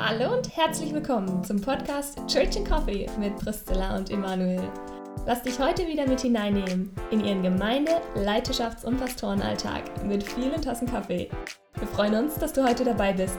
Hallo und herzlich willkommen zum Podcast Church and Coffee mit Priscilla und Emanuel. Lass dich heute wieder mit hineinnehmen in ihren Gemeinde-, Leiterschafts- und Pastorenalltag mit vielen Tassen Kaffee. Wir freuen uns, dass du heute dabei bist.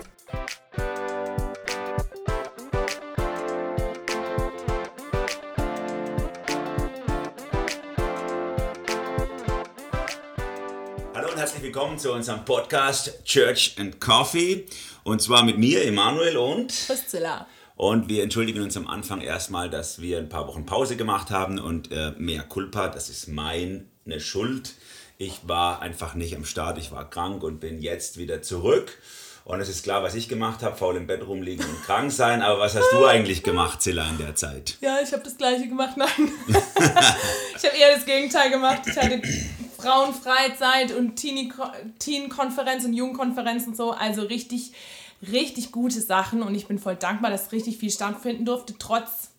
Willkommen zu unserem Podcast Church and Coffee. Und zwar mit mir, Emanuel und. Priscilla. Und wir entschuldigen uns am Anfang erstmal, dass wir ein paar Wochen Pause gemacht haben und äh, mehr Culpa, das ist meine Schuld. Ich war einfach nicht am Start, ich war krank und bin jetzt wieder zurück. Und es ist klar, was ich gemacht habe, faul im Bett rumliegen und krank sein. Aber was hast du eigentlich gemacht, Zilla, in der Zeit? Ja, ich habe das gleiche gemacht, nein. ich habe eher das Gegenteil gemacht. Ich hatte Frauenfreizeit und Teen-Konferenz und Jugendkonferenz und so. Also richtig, richtig gute Sachen. Und ich bin voll dankbar, dass richtig viel stattfinden durfte, trotz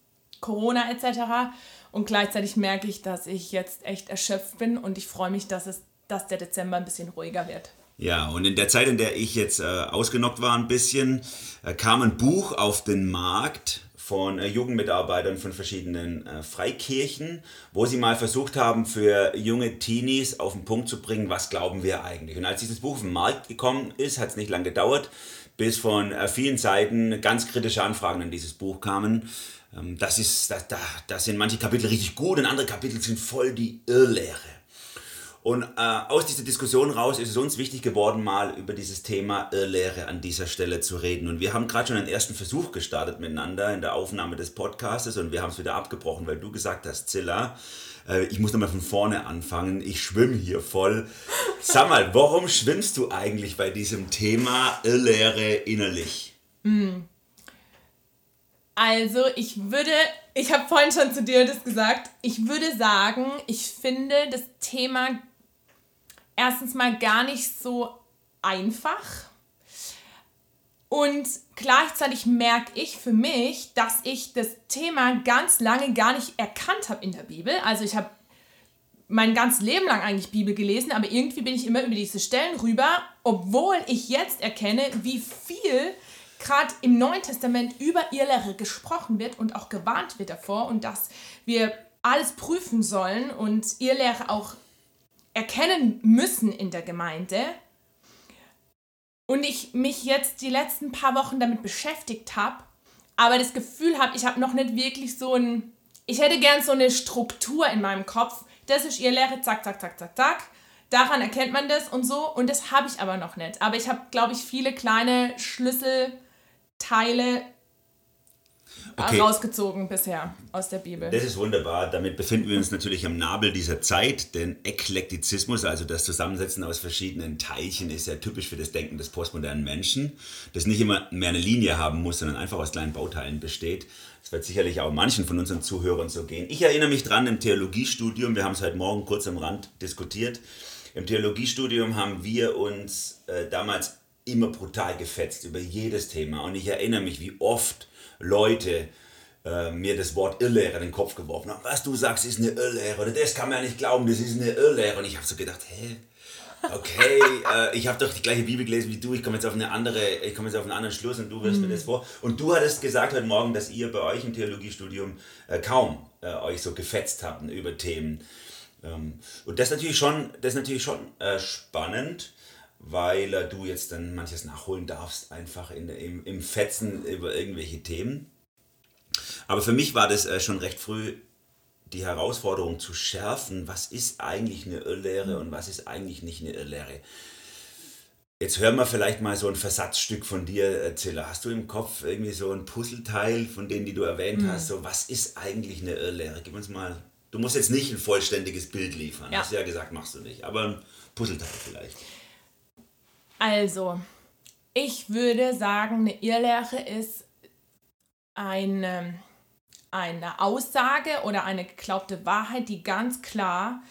Corona etc. Und gleichzeitig merke ich, dass ich jetzt echt erschöpft bin und ich freue mich, dass, es, dass der Dezember ein bisschen ruhiger wird. Ja, und in der Zeit, in der ich jetzt äh, ausgenockt war ein bisschen, äh, kam ein Buch auf den Markt von äh, Jugendmitarbeitern von verschiedenen äh, Freikirchen, wo sie mal versucht haben, für junge Teenies auf den Punkt zu bringen, was glauben wir eigentlich. Und als dieses Buch auf den Markt gekommen ist, hat es nicht lange gedauert, bis von äh, vielen Seiten ganz kritische Anfragen an dieses Buch kamen. Ähm, das, ist, das, da, das sind manche Kapitel richtig gut und andere Kapitel sind voll die Irrlehre. Und äh, aus dieser Diskussion raus ist es uns wichtig geworden, mal über dieses Thema Irrlehre an dieser Stelle zu reden. Und wir haben gerade schon einen ersten Versuch gestartet miteinander in der Aufnahme des Podcastes und wir haben es wieder abgebrochen, weil du gesagt hast, Zilla, äh, ich muss nochmal von vorne anfangen, ich schwimme hier voll. Sag mal, warum schwimmst du eigentlich bei diesem Thema Irrlehre innerlich? Also ich würde, ich habe vorhin schon zu dir das gesagt, ich würde sagen, ich finde das Thema erstens mal gar nicht so einfach. Und gleichzeitig merke ich für mich, dass ich das Thema ganz lange gar nicht erkannt habe in der Bibel. Also ich habe mein ganzes Leben lang eigentlich Bibel gelesen, aber irgendwie bin ich immer über diese Stellen rüber, obwohl ich jetzt erkenne, wie viel gerade im Neuen Testament über Irrlehre gesprochen wird und auch gewarnt wird davor und dass wir alles prüfen sollen und Irrlehre auch erkennen müssen in der Gemeinde. Und ich mich jetzt die letzten paar Wochen damit beschäftigt habe, aber das Gefühl habe, ich habe noch nicht wirklich so ein, ich hätte gern so eine Struktur in meinem Kopf. Das ist Irrlehre, zack, zack, zack, zack, zack. Daran erkennt man das und so. Und das habe ich aber noch nicht. Aber ich habe, glaube ich, viele kleine Schlüsselteile Okay. rausgezogen bisher aus der Bibel. Das ist wunderbar. Damit befinden wir uns natürlich am Nabel dieser Zeit, denn Eklektizismus, also das Zusammensetzen aus verschiedenen Teilchen, ist ja typisch für das Denken des postmodernen Menschen, das nicht immer mehr eine Linie haben muss, sondern einfach aus kleinen Bauteilen besteht. Das wird sicherlich auch manchen von unseren Zuhörern so gehen. Ich erinnere mich dran im Theologiestudium, wir haben es heute Morgen kurz am Rand diskutiert. Im Theologiestudium haben wir uns äh, damals immer brutal gefetzt über jedes Thema. Und ich erinnere mich, wie oft Leute äh, mir das Wort Irrlehre in den Kopf geworfen haben. Was du sagst, ist eine Irrlehre. Oder das kann man ja nicht glauben, das ist eine Irrlehre. Und ich habe so gedacht, hä? Okay, äh, ich habe doch die gleiche Bibel gelesen wie du. Ich komme jetzt auf eine andere, ich komme jetzt auf einen anderen Schluss und du wirst mir das vor. Und du hattest gesagt heute Morgen, dass ihr bei euch im Theologiestudium äh, kaum äh, euch so gefetzt habt über Themen. Ähm, und das ist natürlich schon, das ist natürlich schon äh, spannend weil äh, du jetzt dann manches nachholen darfst, einfach in, im, im Fetzen über irgendwelche Themen. Aber für mich war das äh, schon recht früh die Herausforderung zu schärfen, was ist eigentlich eine Irrlehre und was ist eigentlich nicht eine Irrlehre. Jetzt hören wir vielleicht mal so ein Versatzstück von dir, äh, Zilla. Hast du im Kopf irgendwie so ein Puzzleteil von denen, die du erwähnt hast? So, was ist eigentlich eine Irrlehre? Gib uns mal. Du musst jetzt nicht ein vollständiges Bild liefern. Ja. Hast du ja gesagt, machst du nicht. Aber ein Puzzleteil vielleicht. Also, ich würde sagen, eine Irrlehre ist eine, eine Aussage oder eine geglaubte Wahrheit, die ganz klar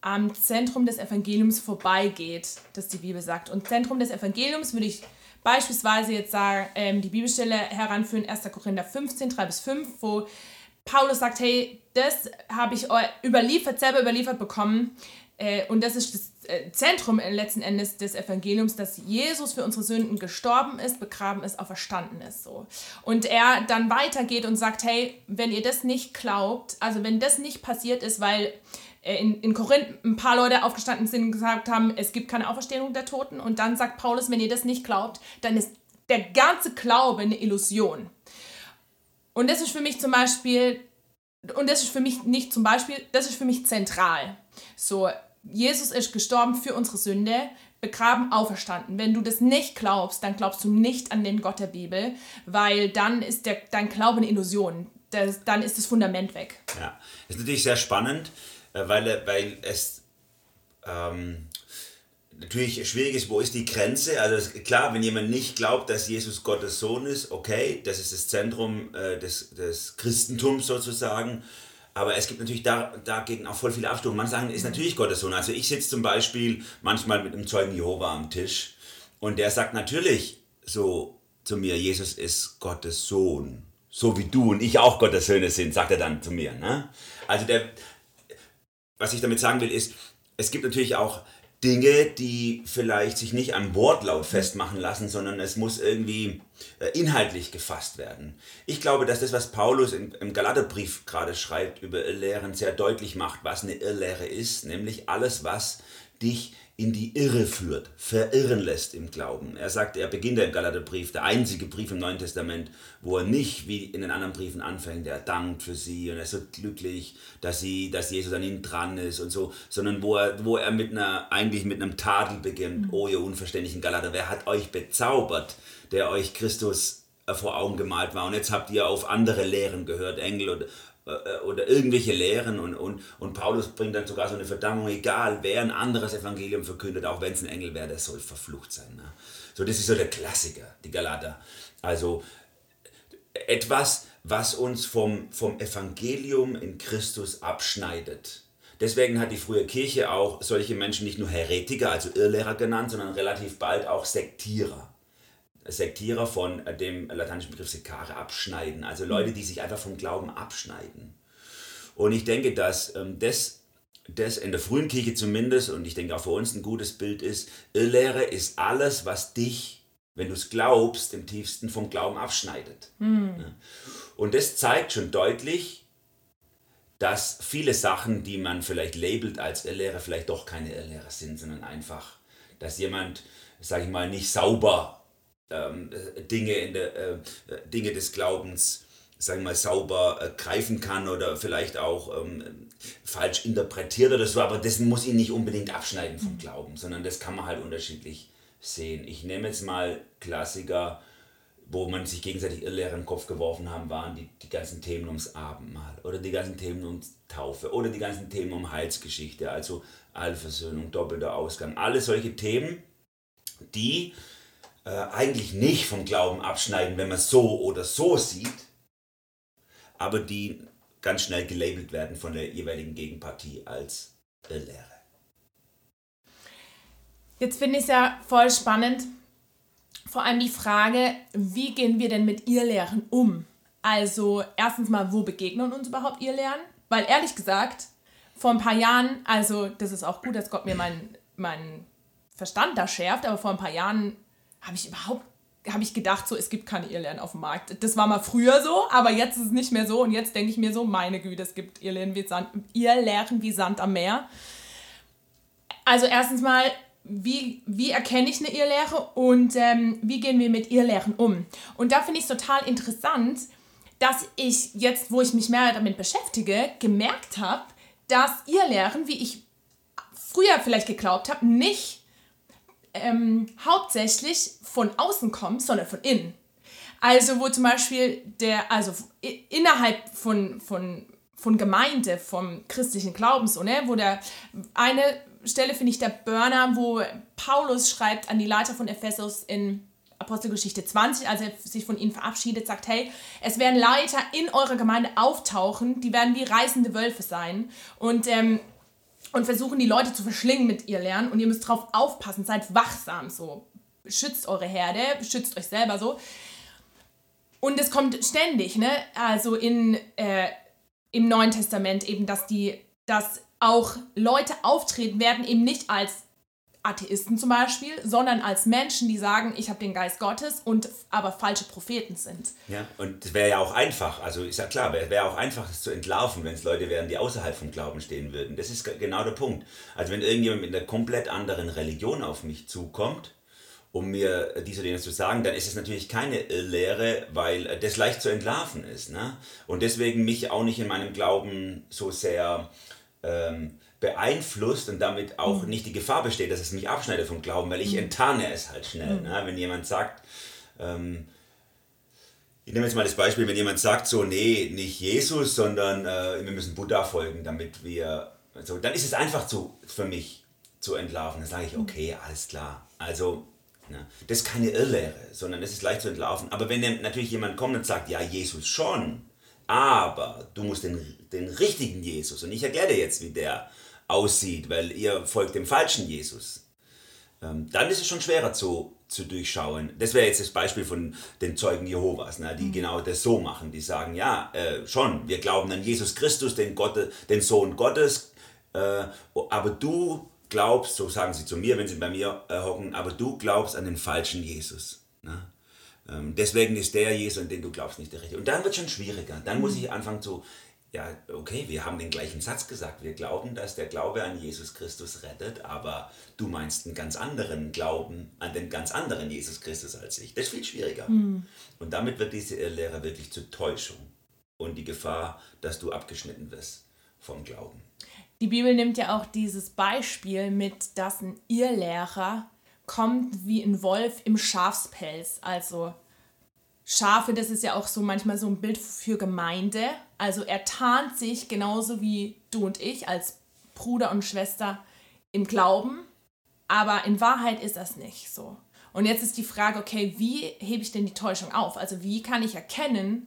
am Zentrum des Evangeliums vorbeigeht, das die Bibel sagt. Und Zentrum des Evangeliums würde ich beispielsweise jetzt sagen, ähm, die Bibelstelle heranführen, 1. Korinther 15, 3 bis 5, wo Paulus sagt, hey, das habe ich überliefert, selber überliefert bekommen, und das ist das äh, Zentrum letzten Endes des Evangeliums, dass Jesus für unsere Sünden gestorben ist, begraben ist, auferstanden ist. So. Und er dann weitergeht und sagt, hey, wenn ihr das nicht glaubt, also wenn das nicht passiert ist, weil äh, in, in Korinth ein paar Leute aufgestanden sind und gesagt haben, es gibt keine Auferstehung der Toten. Und dann sagt Paulus, wenn ihr das nicht glaubt, dann ist der ganze Glaube eine Illusion. Und das ist für mich zum Beispiel, und das ist für mich nicht zum Beispiel, das ist für mich zentral. So, Jesus ist gestorben für unsere Sünde, begraben, auferstanden. Wenn du das nicht glaubst, dann glaubst du nicht an den Gott der Bibel, weil dann ist der, dein Glaube eine Illusion. Das, dann ist das Fundament weg. Ja, ist natürlich sehr spannend, äh, weil, weil es ähm, natürlich schwierig ist, wo ist die Grenze? Also klar, wenn jemand nicht glaubt, dass Jesus Gottes Sohn ist, okay, das ist das Zentrum äh, des, des Christentums sozusagen. Aber es gibt natürlich da, dagegen auch voll viele Abstufungen. Manche sagen, ist natürlich Gottes Sohn. Also ich sitze zum Beispiel manchmal mit einem Zeugen Jehova am Tisch und der sagt natürlich so zu mir, Jesus ist Gottes Sohn. So wie du und ich auch Gottes Söhne sind, sagt er dann zu mir. Ne? Also der, was ich damit sagen will, ist, es gibt natürlich auch Dinge, die vielleicht sich nicht am Wortlaut festmachen lassen, sondern es muss irgendwie äh, inhaltlich gefasst werden. Ich glaube, dass das, was Paulus im, im Galaterbrief gerade schreibt über Irrlehren, sehr deutlich macht, was eine Irrlehre ist, nämlich alles, was dich in die Irre führt, verirren lässt im Glauben. Er sagt, er beginnt im Galaterbrief, der einzige Brief im Neuen Testament, wo er nicht wie in den anderen Briefen anfängt, er dankt für sie und er ist so glücklich, dass, sie, dass Jesus an ihnen dran ist und so, sondern wo er, wo er mit einer, eigentlich mit einem Tadel beginnt, mhm. oh ihr unverständlichen Galater, wer hat euch bezaubert, der euch Christus äh, vor Augen gemalt war und jetzt habt ihr auf andere Lehren gehört, Engel und oder irgendwelche Lehren und, und, und Paulus bringt dann sogar so eine Verdammung, egal wer ein anderes Evangelium verkündet, auch wenn es ein Engel wäre, der soll verflucht sein. Ne? So, das ist so der Klassiker, die Galater. Also etwas, was uns vom, vom Evangelium in Christus abschneidet. Deswegen hat die frühe Kirche auch solche Menschen nicht nur Heretiker, also Irrlehrer genannt, sondern relativ bald auch Sektierer. Sektierer von dem lateinischen Begriff Sekare abschneiden, also Leute, die sich einfach vom Glauben abschneiden. Und ich denke, dass ähm, das, das in der frühen Kirche zumindest, und ich denke auch für uns ein gutes Bild ist, Irrlehre ist alles, was dich, wenn du es glaubst, im tiefsten vom Glauben abschneidet. Mhm. Und das zeigt schon deutlich, dass viele Sachen, die man vielleicht labelt als Irrlehre, vielleicht doch keine Irrlehre sind, sondern einfach, dass jemand, sage ich mal, nicht sauber ähm, Dinge, in der, äh, Dinge des Glaubens sagen wir mal, sauber äh, greifen kann oder vielleicht auch ähm, falsch interpretiert oder so, aber das muss ihn nicht unbedingt abschneiden vom Glauben, sondern das kann man halt unterschiedlich sehen. Ich nehme jetzt mal Klassiker, wo man sich gegenseitig Irrlehre im Kopf geworfen haben, waren die, die ganzen Themen ums Abendmahl oder die ganzen Themen um Taufe oder die ganzen Themen um Heilsgeschichte, also Allversöhnung, doppelter Ausgang, alle solche Themen, die äh, eigentlich nicht vom Glauben abschneiden, wenn man so oder so sieht, aber die ganz schnell gelabelt werden von der jeweiligen Gegenpartie als Lehre. Jetzt finde ich es ja voll spannend, vor allem die Frage, wie gehen wir denn mit Irrlehren um? Also erstens mal, wo begegnen uns überhaupt Irrlehren? Weil ehrlich gesagt, vor ein paar Jahren, also das ist auch gut, dass Gott mir meinen mein Verstand da schärft, aber vor ein paar Jahren habe ich überhaupt habe ich gedacht, so es gibt keine Irrlehren auf dem Markt. Das war mal früher so, aber jetzt ist es nicht mehr so und jetzt denke ich mir so, meine Güte, es gibt Irrlehren wie Sand, wie Sand am Meer. Also erstens mal, wie, wie erkenne ich eine Irrlehre und ähm, wie gehen wir mit Irrlehren um? Und da finde ich es total interessant, dass ich jetzt, wo ich mich mehr damit beschäftige, gemerkt habe, dass Irrlehren, wie ich früher vielleicht geglaubt habe, nicht ähm, hauptsächlich von außen kommt, sondern von innen. Also wo zum Beispiel der, also innerhalb von, von, von Gemeinde, vom christlichen Glauben so, ne, wo der eine Stelle finde ich der Burner, wo Paulus schreibt an die Leiter von Ephesus in Apostelgeschichte 20, als er sich von ihnen verabschiedet, sagt, hey, es werden Leiter in eurer Gemeinde auftauchen, die werden wie reißende Wölfe sein und ähm, und versuchen die Leute zu verschlingen mit ihr Lernen und ihr müsst drauf aufpassen, seid wachsam so. Schützt eure Herde, schützt euch selber so. Und es kommt ständig, ne? Also in, äh, im Neuen Testament eben, dass die, dass auch Leute auftreten werden, eben nicht als Atheisten zum Beispiel, sondern als Menschen, die sagen, ich habe den Geist Gottes und aber falsche Propheten sind. Ja, und es wäre ja auch einfach, also ist ja klar, wäre wär auch einfach, das zu entlarven, wenn es Leute wären, die außerhalb vom Glauben stehen würden. Das ist genau der Punkt. Also wenn irgendjemand mit einer komplett anderen Religion auf mich zukommt, um mir dies oder jenes zu sagen, dann ist es natürlich keine Lehre, weil das leicht zu entlarven ist. Ne? Und deswegen mich auch nicht in meinem Glauben so sehr ähm, beeinflusst und damit auch mhm. nicht die Gefahr besteht, dass es mich abschneidet vom Glauben, weil ich mhm. enttarne es halt schnell. Mhm. Ne? Wenn jemand sagt, ähm, ich nehme jetzt mal das Beispiel, wenn jemand sagt so, nee, nicht Jesus, sondern äh, wir müssen Buddha folgen, damit wir, so, dann ist es einfach zu, für mich zu entlarven. Dann sage ich, mhm. okay, alles klar. Also, ne, das ist keine Irrlehre, sondern es ist leicht zu entlarven. Aber wenn natürlich jemand kommt und sagt, ja, Jesus schon, aber du musst den, den richtigen Jesus, und ich erkläre dir jetzt, wie der aussieht, weil ihr folgt dem falschen Jesus, ähm, dann ist es schon schwerer zu, zu durchschauen. Das wäre jetzt das Beispiel von den Zeugen Jehovas, ne, die mhm. genau das so machen. Die sagen, ja, äh, schon, wir glauben an Jesus Christus, den, Gott, den Sohn Gottes, äh, aber du glaubst, so sagen sie zu mir, wenn sie bei mir äh, hocken, aber du glaubst an den falschen Jesus. Ne? Ähm, deswegen ist der Jesus, an den du glaubst, nicht der richtige. Und dann wird es schon schwieriger. Dann muss mhm. ich anfangen zu ja, okay, wir haben den gleichen Satz gesagt. Wir glauben, dass der Glaube an Jesus Christus rettet, aber du meinst einen ganz anderen Glauben an den ganz anderen Jesus Christus als ich. Das ist viel schwieriger. Mhm. Und damit wird diese Lehre wirklich zur Täuschung und die Gefahr, dass du abgeschnitten wirst vom Glauben. Die Bibel nimmt ja auch dieses Beispiel mit, dass ein Irrlehrer kommt wie ein Wolf im Schafspelz. Also Schafe, das ist ja auch so manchmal so ein Bild für Gemeinde. Also er tarnt sich genauso wie du und ich als Bruder und Schwester im Glauben, aber in Wahrheit ist das nicht so. Und jetzt ist die Frage, okay, wie hebe ich denn die Täuschung auf? Also wie kann ich erkennen,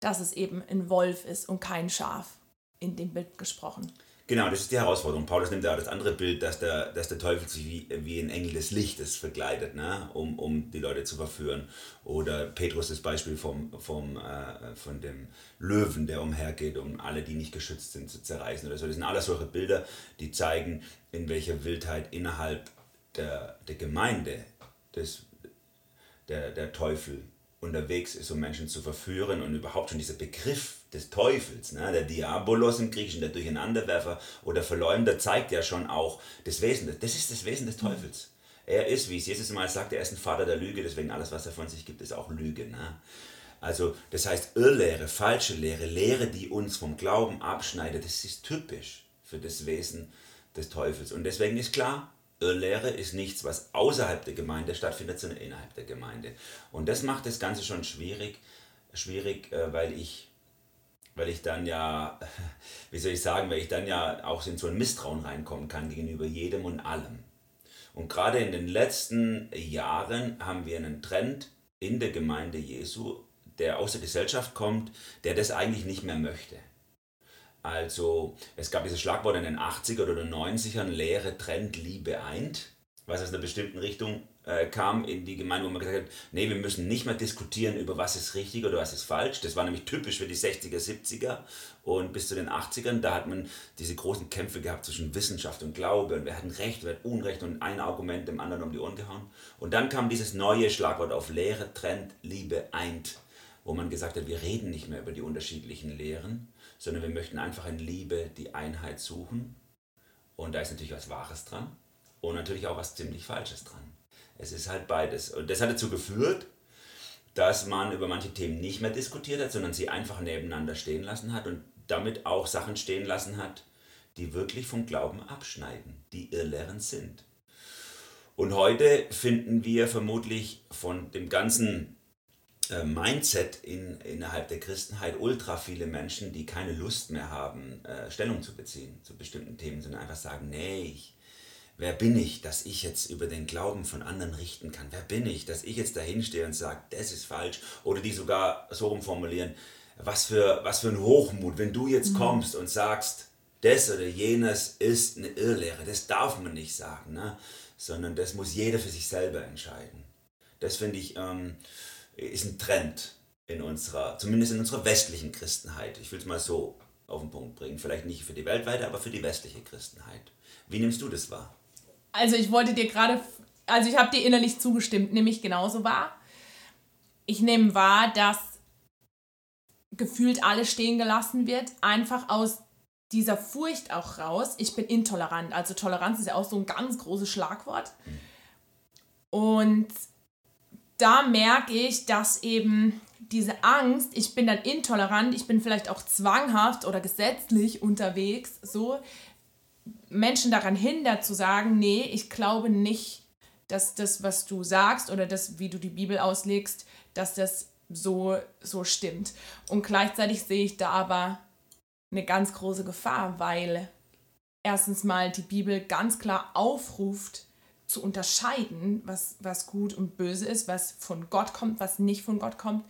dass es eben ein Wolf ist und kein Schaf, in dem Bild gesprochen? Genau, das ist die Herausforderung. Paulus nimmt ja das andere Bild, dass der, dass der Teufel sich wie, wie ein Engel des Lichtes verkleidet, ne? um, um die Leute zu verführen. Oder Petrus das Beispiel vom, vom, äh, von dem Löwen, der umhergeht, um alle, die nicht geschützt sind, zu zerreißen oder so. Das sind alles solche Bilder, die zeigen, in welcher Wildheit innerhalb der, der Gemeinde des, der, der Teufel unterwegs ist, um Menschen zu verführen und überhaupt schon dieser Begriff des Teufels, ne? der Diabolos im Griechischen, der Durcheinanderwerfer oder Verleumder, zeigt ja schon auch das Wesen. Das ist das Wesen des Teufels. Er ist, wie es Jesus mal sagt, er ist ein Vater der Lüge, deswegen alles, was er von sich gibt, ist auch Lüge. Ne? Also das heißt Irrlehre, falsche Lehre, Lehre, die uns vom Glauben abschneidet, das ist typisch für das Wesen des Teufels. Und deswegen ist klar, Irrlehre ist nichts, was außerhalb der Gemeinde stattfindet, sondern innerhalb der Gemeinde. Und das macht das Ganze schon schwierig, schwierig, äh, weil ich, weil ich dann ja, wie soll ich sagen, weil ich dann ja auch in so ein Misstrauen reinkommen kann gegenüber jedem und allem. Und gerade in den letzten Jahren haben wir einen Trend in der Gemeinde Jesu, der aus der Gesellschaft kommt, der das eigentlich nicht mehr möchte. Also es gab dieses Schlagwort in den 80er oder 90ern, Lehre, Trend, Liebe eint, was aus einer bestimmten Richtung äh, kam in die Gemeinde, wo man gesagt hat, nee, wir müssen nicht mehr diskutieren über was ist richtig oder was ist falsch. Das war nämlich typisch für die 60er, 70er und bis zu den 80ern, da hat man diese großen Kämpfe gehabt zwischen Wissenschaft und Glaube und wir hatten Recht, wir hatten Unrecht und ein Argument dem anderen um die Ohren gehauen. Und dann kam dieses neue Schlagwort auf Lehre, Trend, Liebe eint, wo man gesagt hat, wir reden nicht mehr über die unterschiedlichen Lehren, sondern wir möchten einfach in Liebe die Einheit suchen. Und da ist natürlich was Wahres dran und natürlich auch was ziemlich Falsches dran. Es ist halt beides. Und das hat dazu geführt, dass man über manche Themen nicht mehr diskutiert hat, sondern sie einfach nebeneinander stehen lassen hat und damit auch Sachen stehen lassen hat, die wirklich vom Glauben abschneiden, die irrlehrend sind. Und heute finden wir vermutlich von dem ganzen Mindset in, innerhalb der Christenheit ultra viele Menschen, die keine Lust mehr haben, äh, Stellung zu beziehen zu bestimmten Themen, sondern einfach sagen, nee, ich, wer bin ich, dass ich jetzt über den Glauben von anderen richten kann? Wer bin ich, dass ich jetzt dahin stehe und sage, das ist falsch? Oder die sogar so rumformulieren, was für, was für ein Hochmut, wenn du jetzt mhm. kommst und sagst, das oder jenes ist eine Irrlehre, das darf man nicht sagen, ne? sondern das muss jeder für sich selber entscheiden. Das finde ich... Ähm, ist ein Trend in unserer, zumindest in unserer westlichen Christenheit. Ich will es mal so auf den Punkt bringen. Vielleicht nicht für die weltweite, aber für die westliche Christenheit. Wie nimmst du das wahr? Also ich wollte dir gerade, also ich habe dir innerlich zugestimmt, nehme ich genauso wahr. Ich nehme wahr, dass gefühlt alles stehen gelassen wird, einfach aus dieser Furcht auch raus. Ich bin intolerant, also Toleranz ist ja auch so ein ganz großes Schlagwort. Und da merke ich, dass eben diese Angst, ich bin dann intolerant, ich bin vielleicht auch zwanghaft oder gesetzlich unterwegs, so Menschen daran hindert zu sagen, nee, ich glaube nicht, dass das, was du sagst oder das, wie du die Bibel auslegst, dass das so, so stimmt. Und gleichzeitig sehe ich da aber eine ganz große Gefahr, weil erstens mal die Bibel ganz klar aufruft, zu unterscheiden, was, was gut und böse ist, was von Gott kommt, was nicht von Gott kommt.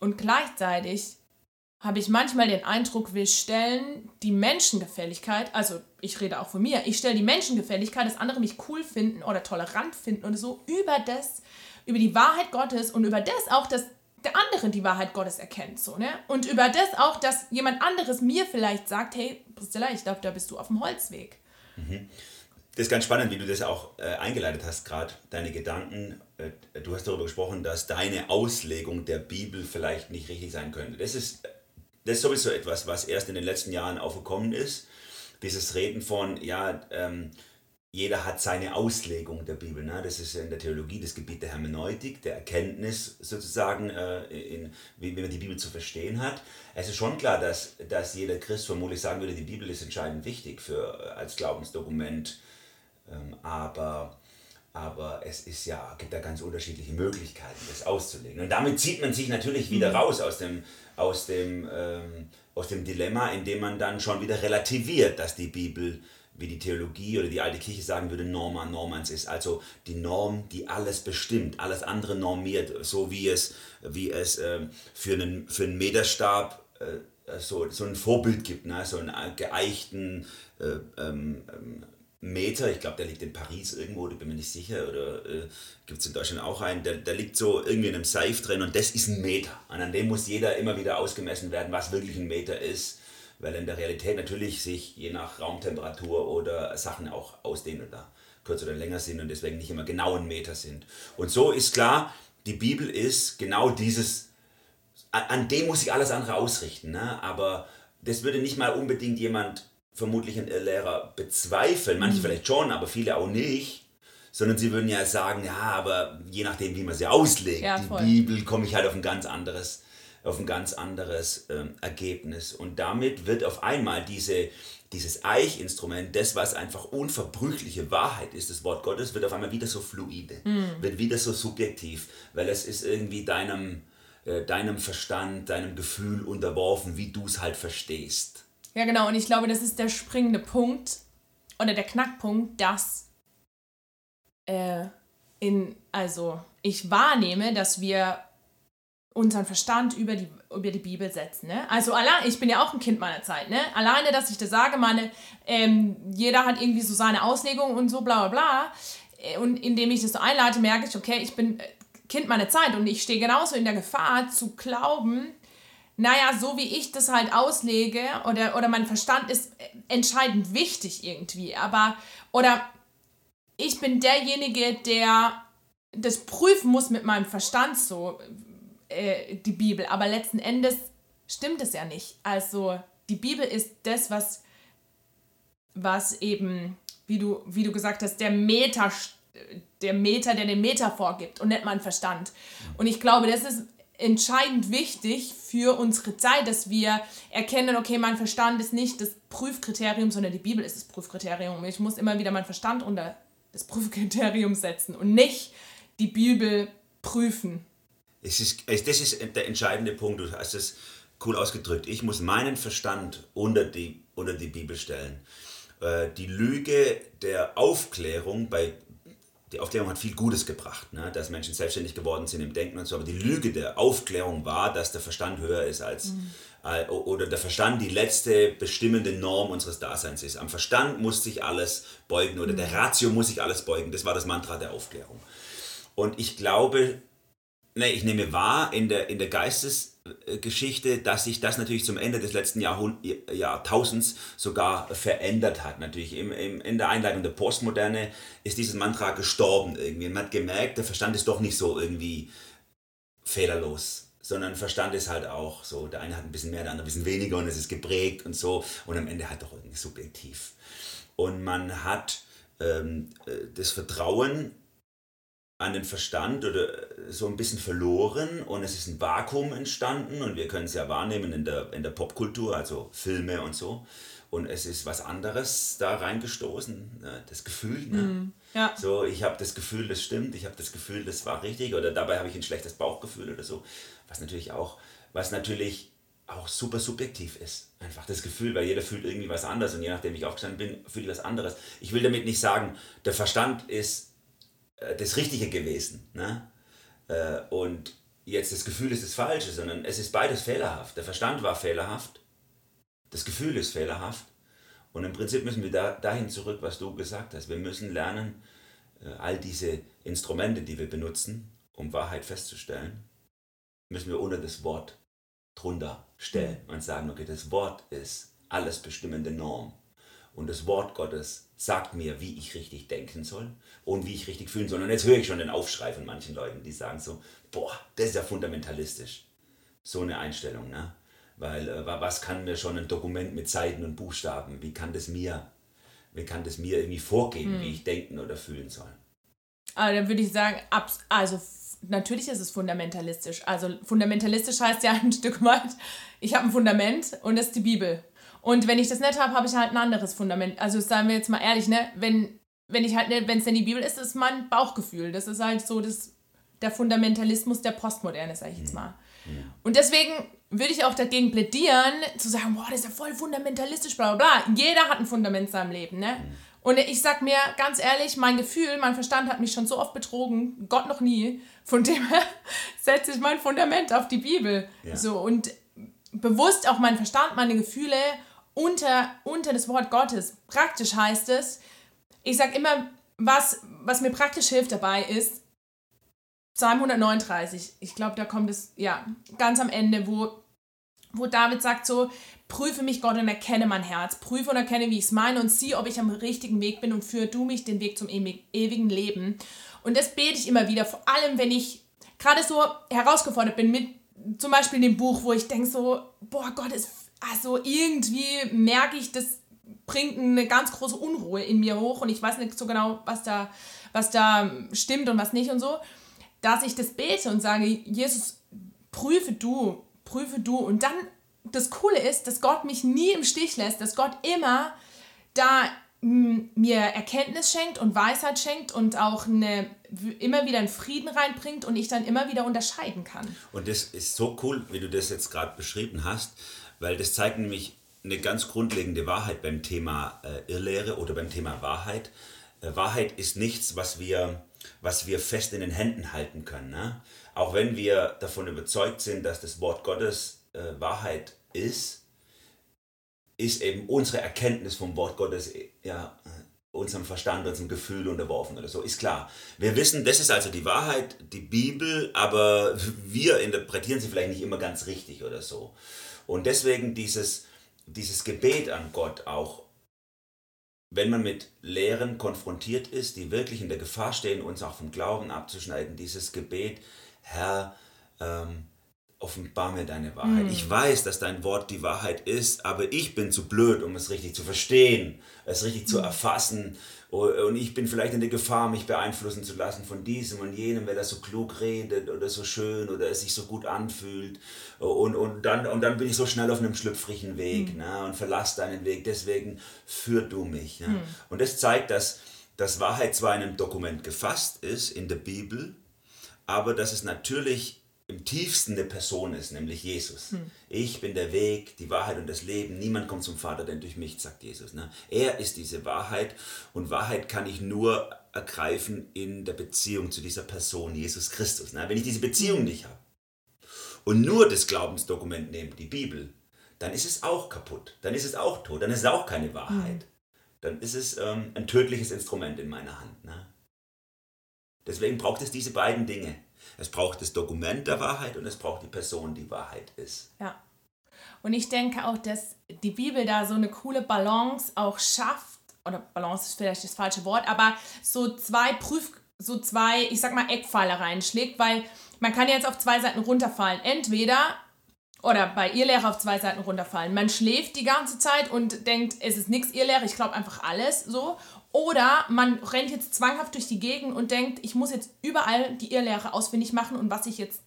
Und gleichzeitig habe ich manchmal den Eindruck, wir stellen die Menschengefälligkeit, also ich rede auch von mir, ich stelle die Menschengefälligkeit, dass andere mich cool finden oder tolerant finden und so über das, über die Wahrheit Gottes und über das auch, dass der andere die Wahrheit Gottes erkennt, so, ne? Und über das auch, dass jemand anderes mir vielleicht sagt, hey, Priscilla, ich glaube, da bist du auf dem Holzweg. Mhm. Das ist ganz spannend, wie du das auch äh, eingeleitet hast, gerade deine Gedanken. Äh, du hast darüber gesprochen, dass deine Auslegung der Bibel vielleicht nicht richtig sein könnte. Das ist, das ist sowieso etwas, was erst in den letzten Jahren aufgekommen ist. Dieses Reden von, ja, ähm, jeder hat seine Auslegung der Bibel. Ne? Das ist in der Theologie das Gebiet der Hermeneutik, der Erkenntnis sozusagen, äh, in, wie, wie man die Bibel zu verstehen hat. Es ist schon klar, dass, dass jeder Christ vermutlich sagen würde, die Bibel ist entscheidend wichtig für, äh, als Glaubensdokument aber, aber es ist ja, gibt da ganz unterschiedliche Möglichkeiten, das auszulegen. Und damit zieht man sich natürlich wieder mhm. raus aus dem, aus, dem, ähm, aus dem Dilemma, indem man dann schon wieder relativiert, dass die Bibel wie die Theologie oder die alte Kirche sagen würde, Norma normans ist. Also die Norm, die alles bestimmt, alles andere normiert, so wie es, wie es äh, für, einen, für einen Meterstab äh, so, so ein Vorbild gibt, ne? so einen geeichten äh, ähm, ähm Meter, ich glaube, der liegt in Paris irgendwo, da bin mir nicht sicher, oder äh, gibt es in Deutschland auch einen, der, der liegt so irgendwie in einem Seif drin und das ist ein Meter. Und an dem muss jeder immer wieder ausgemessen werden, was wirklich ein Meter ist, weil in der Realität natürlich sich je nach Raumtemperatur oder Sachen auch ausdehnen oder kürzer oder länger sind und deswegen nicht immer genau ein Meter sind. Und so ist klar, die Bibel ist genau dieses, an dem muss sich alles andere ausrichten, ne? aber das würde nicht mal unbedingt jemand vermutlich ein Lehrer bezweifeln, manche mhm. vielleicht schon, aber viele auch nicht, sondern sie würden ja sagen, ja, aber je nachdem, wie man sie auslegt, ja, die Bibel, komme ich halt auf ein ganz anderes, auf ein ganz anderes ähm, Ergebnis. Und damit wird auf einmal diese, dieses Eichinstrument, das, was einfach unverbrüchliche Wahrheit ist, das Wort Gottes, wird auf einmal wieder so fluide, mhm. wird wieder so subjektiv, weil es ist irgendwie deinem, äh, deinem Verstand, deinem Gefühl unterworfen, wie du es halt verstehst. Ja, genau. Und ich glaube, das ist der springende Punkt oder der Knackpunkt, dass äh, in, also ich wahrnehme, dass wir unseren Verstand über die, über die Bibel setzen. Ne? Also allein, ich bin ja auch ein Kind meiner Zeit. Ne? Alleine, dass ich das sage, meine, ähm, jeder hat irgendwie so seine Auslegung und so bla bla bla. Äh, und indem ich das so einleite, merke ich, okay, ich bin äh, Kind meiner Zeit und ich stehe genauso in der Gefahr zu glauben, naja, so wie ich das halt auslege oder, oder mein Verstand ist entscheidend wichtig irgendwie, aber oder ich bin derjenige, der das prüfen muss mit meinem Verstand so, äh, die Bibel, aber letzten Endes stimmt es ja nicht. Also die Bibel ist das, was, was eben, wie du, wie du gesagt hast, der Meter, der Meter, der den Meter vorgibt und nicht mein Verstand. Und ich glaube, das ist entscheidend wichtig für unsere Zeit, dass wir erkennen, okay, mein Verstand ist nicht das Prüfkriterium, sondern die Bibel ist das Prüfkriterium. Ich muss immer wieder meinen Verstand unter das Prüfkriterium setzen und nicht die Bibel prüfen. Es ist, das ist der entscheidende Punkt. Du hast es cool ausgedrückt. Ich muss meinen Verstand unter die, unter die Bibel stellen. Äh, die Lüge der Aufklärung bei die Aufklärung hat viel Gutes gebracht, ne? dass Menschen selbstständig geworden sind im Denken und so. Aber die Lüge der Aufklärung war, dass der Verstand höher ist als, mhm. äh, oder der Verstand die letzte bestimmende Norm unseres Daseins ist. Am Verstand muss sich alles beugen oder mhm. der Ratio muss sich alles beugen. Das war das Mantra der Aufklärung. Und ich glaube, Ne, ich nehme wahr in der, in der Geistesgeschichte, dass sich das natürlich zum Ende des letzten Jahrhund Jahrtausends sogar verändert hat. Natürlich im, im, in der Einleitung der Postmoderne ist dieses Mantra gestorben irgendwie. Man hat gemerkt, der Verstand ist doch nicht so irgendwie fehlerlos, sondern Verstand ist halt auch so, der eine hat ein bisschen mehr, der andere ein bisschen weniger und es ist geprägt und so und am Ende halt doch irgendwie subjektiv. Und man hat ähm, äh, das Vertrauen an den Verstand oder so ein bisschen verloren und es ist ein Vakuum entstanden und wir können es ja wahrnehmen in der, in der Popkultur, also Filme und so. Und es ist was anderes da reingestoßen, ne? das Gefühl. Ne? Mm, ja. So, ich habe das Gefühl, das stimmt, ich habe das Gefühl, das war richtig oder dabei habe ich ein schlechtes Bauchgefühl oder so. Was natürlich auch, was natürlich auch super subjektiv ist. Einfach das Gefühl, weil jeder fühlt irgendwie was anderes und je nachdem, wie ich aufgestanden bin, fühle ich was anderes. Ich will damit nicht sagen, der Verstand ist äh, das Richtige gewesen. Ne? Äh, und jetzt das Gefühl ist das Falsche, sondern es ist beides fehlerhaft. Der Verstand war fehlerhaft, das Gefühl ist fehlerhaft. Und im Prinzip müssen wir da, dahin zurück, was du gesagt hast. Wir müssen lernen, äh, all diese Instrumente, die wir benutzen, um Wahrheit festzustellen, müssen wir ohne das Wort drunter stellen und sagen, okay, das Wort ist alles bestimmende Norm. Und das Wort Gottes sagt mir, wie ich richtig denken soll und wie ich richtig fühlen soll. Und jetzt höre ich schon den Aufschrei von manchen Leuten, die sagen so, boah, das ist ja fundamentalistisch. So eine Einstellung, ne? Weil äh, was kann mir schon ein Dokument mit Seiten und Buchstaben, wie kann das mir, wie kann das mir irgendwie vorgeben, hm. wie ich denken oder fühlen soll? Aber dann würde ich sagen, also natürlich ist es fundamentalistisch. Also fundamentalistisch heißt ja ein Stück weit, ich habe ein Fundament und das ist die Bibel. Und wenn ich das nicht habe, habe ich halt ein anderes Fundament. Also sagen wir jetzt mal ehrlich, ne, wenn, wenn ich halt, wenn es denn die Bibel ist, ist mein Bauchgefühl. Das ist halt so das, der Fundamentalismus der Postmoderne, sage ich jetzt mal. Ja. Und deswegen würde ich auch dagegen plädieren, zu sagen, boah, das ist ja voll fundamentalistisch, bla bla bla. Jeder hat ein Fundament in seinem Leben, ne? Und ich sag mir ganz ehrlich, mein Gefühl, mein Verstand hat mich schon so oft betrogen, Gott noch nie. Von dem her setze ich mein Fundament auf die Bibel. Ja. So und bewusst auch mein Verstand, meine Gefühle unter, unter das Wort Gottes. Praktisch heißt es, ich sage immer, was, was mir praktisch hilft dabei ist, Psalm 139, ich glaube, da kommt es, ja, ganz am Ende, wo, wo David sagt so, prüfe mich Gott und erkenne mein Herz, prüfe und erkenne, wie ich es meine und sieh, ob ich am richtigen Weg bin und führe du mich den Weg zum ewigen Leben. Und das bete ich immer wieder, vor allem wenn ich gerade so herausgefordert bin mit zum Beispiel dem Buch, wo ich denke so, boah Gott, ist also irgendwie merke ich, das bringt eine ganz große Unruhe in mir hoch und ich weiß nicht so genau, was da, was da stimmt und was nicht und so, dass ich das bete und sage, Jesus, prüfe du, prüfe du. Und dann das Coole ist, dass Gott mich nie im Stich lässt, dass Gott immer da mir Erkenntnis schenkt und Weisheit schenkt und auch eine, immer wieder einen Frieden reinbringt und ich dann immer wieder unterscheiden kann. Und das ist so cool, wie du das jetzt gerade beschrieben hast, weil das zeigt nämlich eine ganz grundlegende Wahrheit beim Thema äh, Irrlehre oder beim Thema Wahrheit. Äh, Wahrheit ist nichts, was wir, was wir fest in den Händen halten können. Ne? Auch wenn wir davon überzeugt sind, dass das Wort Gottes äh, Wahrheit ist, ist eben unsere Erkenntnis vom Wort Gottes ja, unserem Verstand, unserem Gefühl unterworfen oder so, ist klar. Wir wissen, das ist also die Wahrheit, die Bibel, aber wir interpretieren sie vielleicht nicht immer ganz richtig oder so. Und deswegen dieses, dieses Gebet an Gott auch, wenn man mit Lehren konfrontiert ist, die wirklich in der Gefahr stehen, uns auch vom Glauben abzuschneiden, dieses Gebet, Herr, ähm, offenbar mir deine Wahrheit. Mhm. Ich weiß, dass dein Wort die Wahrheit ist, aber ich bin zu blöd, um es richtig zu verstehen, es richtig mhm. zu erfassen und ich bin vielleicht in der Gefahr, mich beeinflussen zu lassen von diesem und jenem, wer das so klug redet oder so schön oder es sich so gut anfühlt. Und, und, dann, und dann bin ich so schnell auf einem schlüpfrigen Weg mhm. ne, und verlasse deinen Weg. Deswegen führ du mich. Ne? Mhm. Und das zeigt, dass, dass Wahrheit zwar in einem Dokument gefasst ist, in der Bibel, aber dass es natürlich im tiefsten eine Person ist, nämlich Jesus. Hm. Ich bin der Weg, die Wahrheit und das Leben. Niemand kommt zum Vater, denn durch mich, sagt Jesus. Ne? Er ist diese Wahrheit und Wahrheit kann ich nur ergreifen in der Beziehung zu dieser Person, Jesus Christus. Ne? Wenn ich diese Beziehung hm. nicht habe und nur das Glaubensdokument nehme, die Bibel, dann ist es auch kaputt, dann ist es auch tot, dann ist es auch keine Wahrheit. Hm. Dann ist es ähm, ein tödliches Instrument in meiner Hand. Ne? Deswegen braucht es diese beiden Dinge. Es braucht das Dokument der Wahrheit und es braucht die Person, die Wahrheit ist. Ja. Und ich denke auch, dass die Bibel da so eine coole Balance auch schafft, oder Balance ist vielleicht das falsche Wort, aber so zwei Prüf, so zwei, ich sag mal, Eckpfeiler reinschlägt, weil man kann jetzt auf zwei Seiten runterfallen. Entweder oder bei ihr Lehre auf zwei Seiten runterfallen. Man schläft die ganze Zeit und denkt, es ist nichts ihr Lehre, ich glaube einfach alles so. Oder man rennt jetzt zwanghaft durch die Gegend und denkt, ich muss jetzt überall die Irrlehre ausfindig machen und was ich jetzt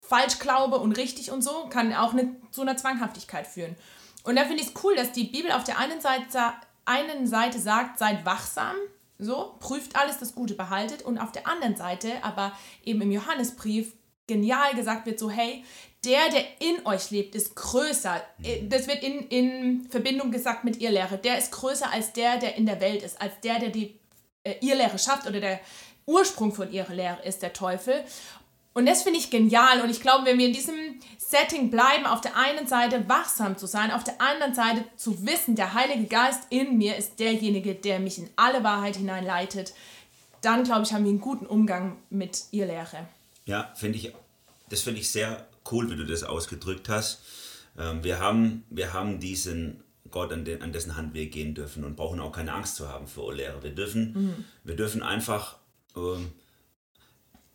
falsch glaube und richtig und so, kann auch eine, zu einer Zwanghaftigkeit führen. Und da finde ich es cool, dass die Bibel auf der einen Seite, einen Seite sagt, seid wachsam, so, prüft alles, das Gute behaltet. Und auf der anderen Seite, aber eben im Johannesbrief, genial gesagt wird, so, hey, der, der in euch lebt, ist größer. Äh, das wird in, in Verbindung gesagt mit ihr Lehre. Der ist größer als der, der in der Welt ist, als der, der die äh, ihr Lehre schafft oder der Ursprung von ihrer Lehre ist, der Teufel. Und das finde ich genial. Und ich glaube, wenn wir in diesem Setting bleiben, auf der einen Seite wachsam zu sein, auf der anderen Seite zu wissen, der Heilige Geist in mir ist derjenige, der mich in alle Wahrheit hineinleitet, dann glaube ich, haben wir einen guten Umgang mit ihr Lehre. Ja, finde ich, das finde ich sehr cool, wie du das ausgedrückt hast. Ähm, wir haben, wir haben diesen Gott, an, den, an dessen Hand wir gehen dürfen und brauchen auch keine Angst zu haben vor Lehre. Wir dürfen, mhm. wir dürfen einfach ähm,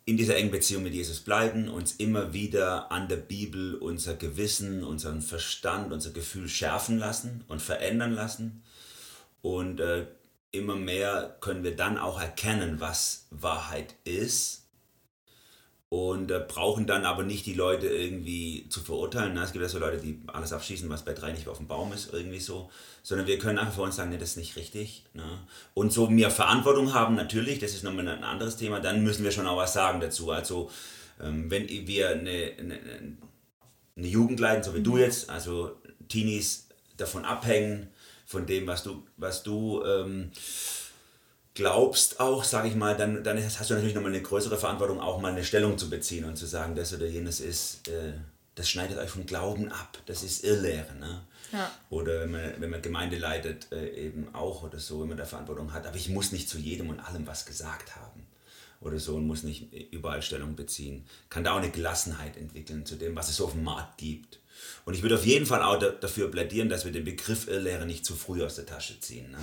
in dieser engen Beziehung mit Jesus bleiben, uns immer wieder an der Bibel unser Gewissen, unseren Verstand, unser Gefühl schärfen lassen und verändern lassen. Und äh, immer mehr können wir dann auch erkennen, was Wahrheit ist und äh, brauchen dann aber nicht die Leute irgendwie zu verurteilen. Ne? Es gibt ja so Leute, die alles abschießen, was bei drei nicht auf dem Baum ist, irgendwie so. Sondern wir können einfach vor uns sagen, nee, das ist nicht richtig. Ne? Und so mehr Verantwortung haben, natürlich, das ist nochmal ein anderes Thema, dann müssen wir schon auch was sagen dazu. Also ähm, wenn wir eine, eine, eine Jugend leiten, so wie du jetzt, also Teenies davon abhängen, von dem, was du, was du ähm, glaubst auch, sage ich mal, dann, dann hast du natürlich nochmal eine größere Verantwortung, auch mal eine Stellung zu beziehen und zu sagen, das oder jenes ist, äh, das schneidet euch vom Glauben ab, das ist Irrlehre. Ne? Ja. Oder wenn man, wenn man Gemeinde leitet, äh, eben auch oder so, wenn man da Verantwortung hat. Aber ich muss nicht zu jedem und allem was gesagt haben oder so und muss nicht überall Stellung beziehen. Kann da auch eine Gelassenheit entwickeln zu dem, was es so auf dem Markt gibt. Und ich würde auf jeden Fall auch da, dafür plädieren, dass wir den Begriff Irrlehre nicht zu früh aus der Tasche ziehen. Ne?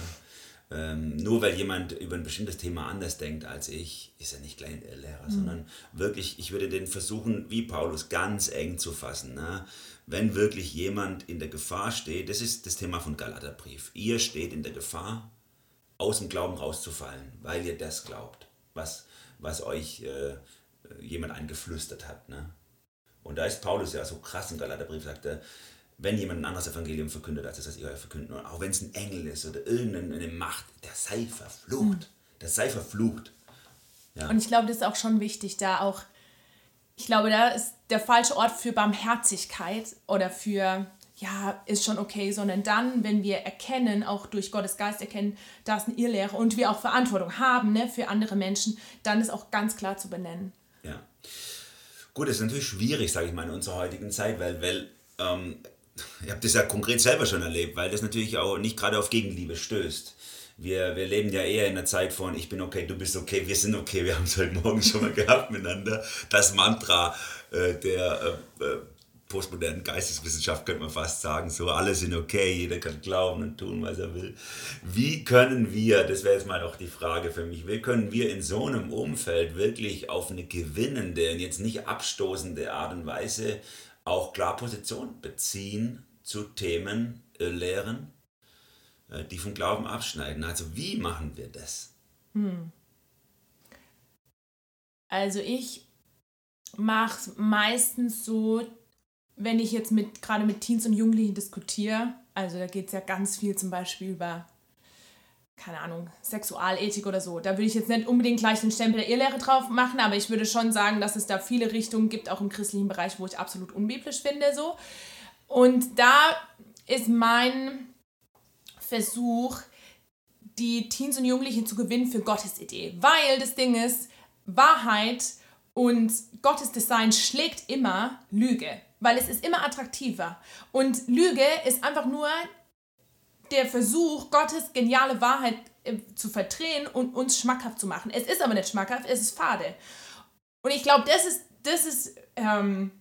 Ähm, nur weil jemand über ein bestimmtes Thema anders denkt als ich, ist er nicht gleich ein Irrlehrer, mhm. sondern wirklich, ich würde den versuchen, wie Paulus, ganz eng zu fassen. Ne? Wenn wirklich jemand in der Gefahr steht, das ist das Thema von Galaterbrief, ihr steht in der Gefahr, aus dem Glauben rauszufallen, weil ihr das glaubt, was, was euch äh, jemand eingeflüstert hat. Ne? Und da ist Paulus ja so krass im Galaterbrief, sagt er, wenn jemand ein anderes Evangelium verkündet, als das, was ihr verkündet, auch wenn es ein Engel ist oder irgendeine Macht, der sei verflucht. Mhm. Der sei verflucht. Ja. Und ich glaube, das ist auch schon wichtig, da auch, ich glaube, da ist der falsche Ort für Barmherzigkeit oder für, ja, ist schon okay, sondern dann, wenn wir erkennen, auch durch Gottes Geist erkennen, da ist eine Irrlehre und wir auch Verantwortung haben ne, für andere Menschen, dann ist auch ganz klar zu benennen. Ja. Gut, das ist natürlich schwierig, sage ich mal, in unserer heutigen Zeit, weil, weil ähm, ich habe das ja konkret selber schon erlebt, weil das natürlich auch nicht gerade auf Gegenliebe stößt. Wir, wir leben ja eher in einer Zeit von ich bin okay, du bist okay, wir sind okay. Wir haben es heute Morgen schon mal gehabt miteinander. Das Mantra äh, der äh, äh, postmodernen Geisteswissenschaft könnte man fast sagen, so alle sind okay, jeder kann glauben und tun, was er will. Wie können wir, das wäre jetzt mal auch die Frage für mich, wie können wir in so einem Umfeld wirklich auf eine gewinnende und jetzt nicht abstoßende Art und Weise auch klar Position beziehen zu Themen, äh, Lehren, äh, die vom Glauben abschneiden. Also wie machen wir das? Hm. Also ich mache es meistens so, wenn ich jetzt mit gerade mit Teens und Jugendlichen diskutiere, also da geht es ja ganz viel zum Beispiel über keine Ahnung, Sexualethik oder so. Da würde ich jetzt nicht unbedingt gleich den Stempel der Irrlehre drauf machen, aber ich würde schon sagen, dass es da viele Richtungen gibt, auch im christlichen Bereich, wo ich absolut unbiblisch finde. So. Und da ist mein Versuch, die Teens und Jugendlichen zu gewinnen für Gottes Idee. Weil das Ding ist, Wahrheit und Gottes Design schlägt immer Lüge, weil es ist immer attraktiver. Und Lüge ist einfach nur der Versuch, Gottes geniale Wahrheit äh, zu verdrehen und uns schmackhaft zu machen. Es ist aber nicht schmackhaft, es ist fade. Und ich glaube, das ist, das ist, ähm,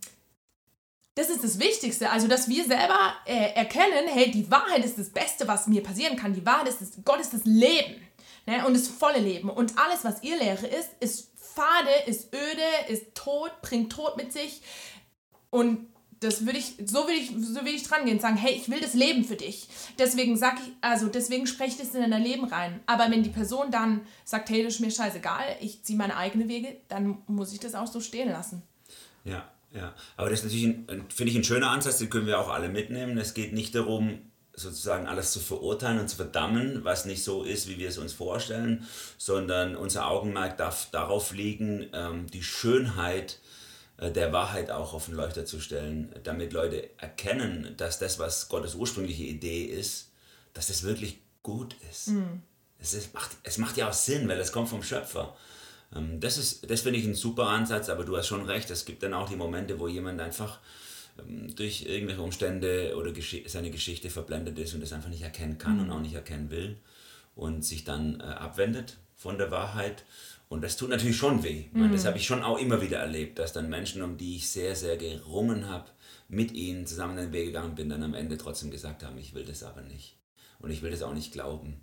das ist das Wichtigste. Also, dass wir selber äh, erkennen, hey, die Wahrheit ist das Beste, was mir passieren kann. Die Wahrheit ist, das, Gott ist das Leben. Ne? Und das volle Leben. Und alles, was ihr Lehre ist, ist fade, ist öde, ist tot, bringt Tod mit sich. Und das würde ich, so würde ich, so würde ich dran gehen sagen, hey, ich will das Leben für dich. Deswegen sag ich, also deswegen spreche ich das in dein Leben rein. Aber wenn die Person dann sagt, hey, das ist mir scheißegal, ich ziehe meine eigenen Wege, dann muss ich das auch so stehen lassen. Ja, ja. Aber das ist natürlich, finde ich, ein schöner Ansatz, den können wir auch alle mitnehmen. Es geht nicht darum, sozusagen alles zu verurteilen und zu verdammen, was nicht so ist, wie wir es uns vorstellen, sondern unser Augenmerk darf darauf liegen, ähm, die Schönheit äh, der Wahrheit auch auf den Leuchter zu stellen, damit Leute erkennen, dass das, was Gottes ursprüngliche Idee ist, dass das wirklich gut ist. Mhm. Es, ist, macht, es macht ja auch Sinn, weil es kommt vom Schöpfer. Ähm, das, ist, das finde ich ein super Ansatz, aber du hast schon recht, es gibt dann auch die Momente, wo jemand einfach ähm, durch irgendwelche Umstände oder seine Geschichte verblendet ist und das einfach nicht erkennen kann mhm. und auch nicht erkennen will und sich dann äh, abwendet von der Wahrheit. Und das tut natürlich schon weh. Mhm. Meine, das habe ich schon auch immer wieder erlebt, dass dann Menschen, um die ich sehr, sehr gerungen habe, mit ihnen zusammen den Weg gegangen bin, dann am Ende trotzdem gesagt haben, ich will das aber nicht. Und ich will das auch nicht glauben.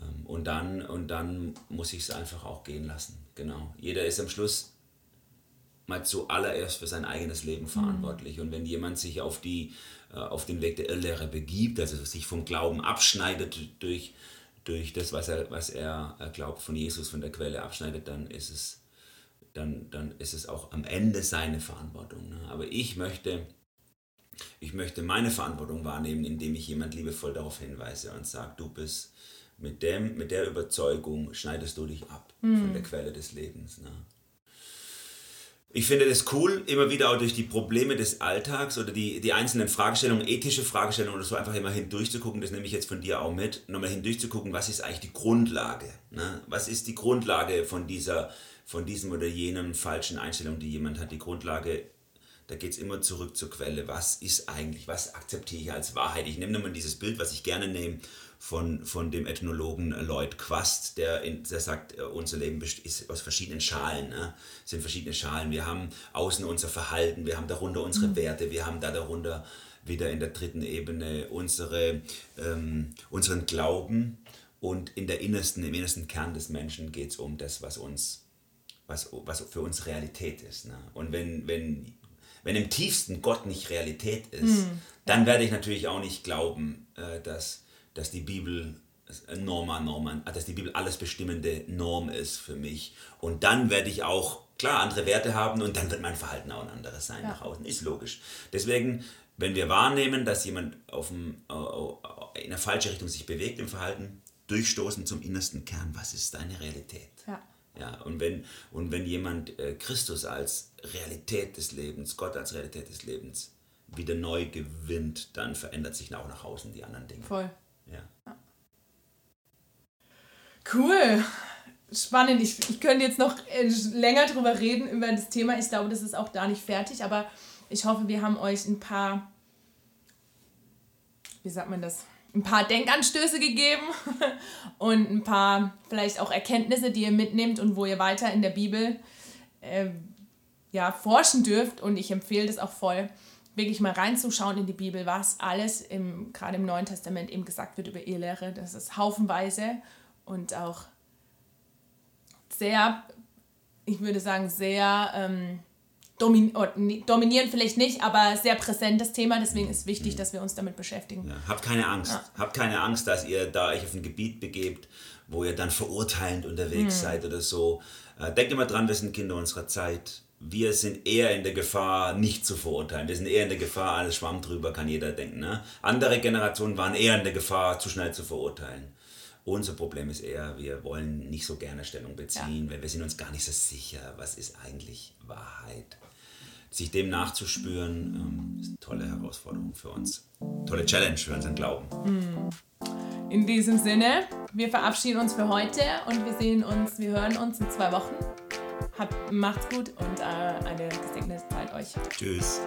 Ähm, und dann, und dann muss ich es einfach auch gehen lassen. Genau. Jeder ist am Schluss mal zuallererst für sein eigenes Leben verantwortlich. Mhm. Und wenn jemand sich auf, die, äh, auf den Weg der Irrlehre begibt, also sich vom Glauben abschneidet durch, durch das, was er, was er glaubt, von Jesus, von der Quelle abschneidet, dann ist es, dann, dann ist es auch am Ende seine Verantwortung. Ne? Aber ich möchte, ich möchte meine Verantwortung wahrnehmen, indem ich jemand liebevoll darauf hinweise und sage, du bist mit, dem, mit der Überzeugung, schneidest du dich ab mhm. von der Quelle des Lebens. Ne? Ich finde das cool, immer wieder auch durch die Probleme des Alltags oder die, die einzelnen Fragestellungen, ethische Fragestellungen oder so einfach immer hindurchzugucken, das nehme ich jetzt von dir auch mit, nochmal hindurchzugucken, was ist eigentlich die Grundlage? Ne? Was ist die Grundlage von dieser, von diesem oder jenem falschen Einstellung, die jemand hat? Die Grundlage, da geht es immer zurück zur Quelle. Was ist eigentlich, was akzeptiere ich als Wahrheit? Ich nehme nochmal dieses Bild, was ich gerne nehme von, von dem Ethnologen Lloyd Quast, der, in, der sagt, äh, unser Leben ist aus verschiedenen Schalen. Ne? Sind verschiedene Schalen. Wir haben außen unser Verhalten, wir haben darunter unsere mhm. Werte, wir haben da darunter wieder in der dritten Ebene unsere, ähm, unseren Glauben und in der innersten, im innersten Kern des Menschen geht es um das, was uns, was, was für uns Realität ist. Ne? Und wenn, wenn, wenn im tiefsten Gott nicht Realität ist, mhm. dann werde ich natürlich auch nicht glauben, äh, dass dass die Bibel Norma Norman, dass die Bibel alles bestimmende Norm ist für mich. Und dann werde ich auch, klar, andere Werte haben und dann wird mein Verhalten auch ein anderes sein ja. nach außen. Ist logisch. Deswegen, wenn wir wahrnehmen, dass jemand auf dem, in eine falsche Richtung sich bewegt im Verhalten, durchstoßen zum innersten Kern, was ist deine Realität? Ja. Ja, und, wenn, und wenn jemand äh, Christus als Realität des Lebens, Gott als Realität des Lebens wieder neu gewinnt, dann verändert sich auch nach außen die anderen Dinge. Voll. Cool. Spannend. Ich, ich könnte jetzt noch äh, länger drüber reden über das Thema. Ich glaube, das ist auch da nicht fertig, aber ich hoffe, wir haben euch ein paar, wie sagt man das, ein paar Denkanstöße gegeben und ein paar vielleicht auch Erkenntnisse, die ihr mitnehmt und wo ihr weiter in der Bibel äh, ja, forschen dürft. Und ich empfehle das auch voll, wirklich mal reinzuschauen in die Bibel, was alles im, gerade im Neuen Testament eben gesagt wird über Ehelehre. Das ist haufenweise und auch sehr, ich würde sagen, sehr ähm, domin dominieren vielleicht nicht, aber sehr präsentes Thema. Deswegen ist wichtig, mhm. dass wir uns damit beschäftigen. Ja, habt keine Angst. Ja. Habt keine Angst, dass ihr da euch auf ein Gebiet begebt, wo ihr dann verurteilend unterwegs mhm. seid oder so. Äh, denkt immer dran, wir sind Kinder unserer Zeit. Wir sind eher in der Gefahr, nicht zu verurteilen. Wir sind eher in der Gefahr, alles Schwamm drüber, kann jeder denken. Ne? Andere Generationen waren eher in der Gefahr, zu schnell zu verurteilen. Unser Problem ist eher, wir wollen nicht so gerne Stellung beziehen, ja. weil wir sind uns gar nicht so sicher, was ist eigentlich Wahrheit. Sich dem nachzuspüren, ähm, ist eine tolle Herausforderung für uns. Tolle Challenge für unseren Glauben. Hm. In diesem Sinne, wir verabschieden uns für heute und wir sehen uns, wir hören uns in zwei Wochen. Habt, macht's gut und äh, eine gesegnete Zeit euch. Tschüss.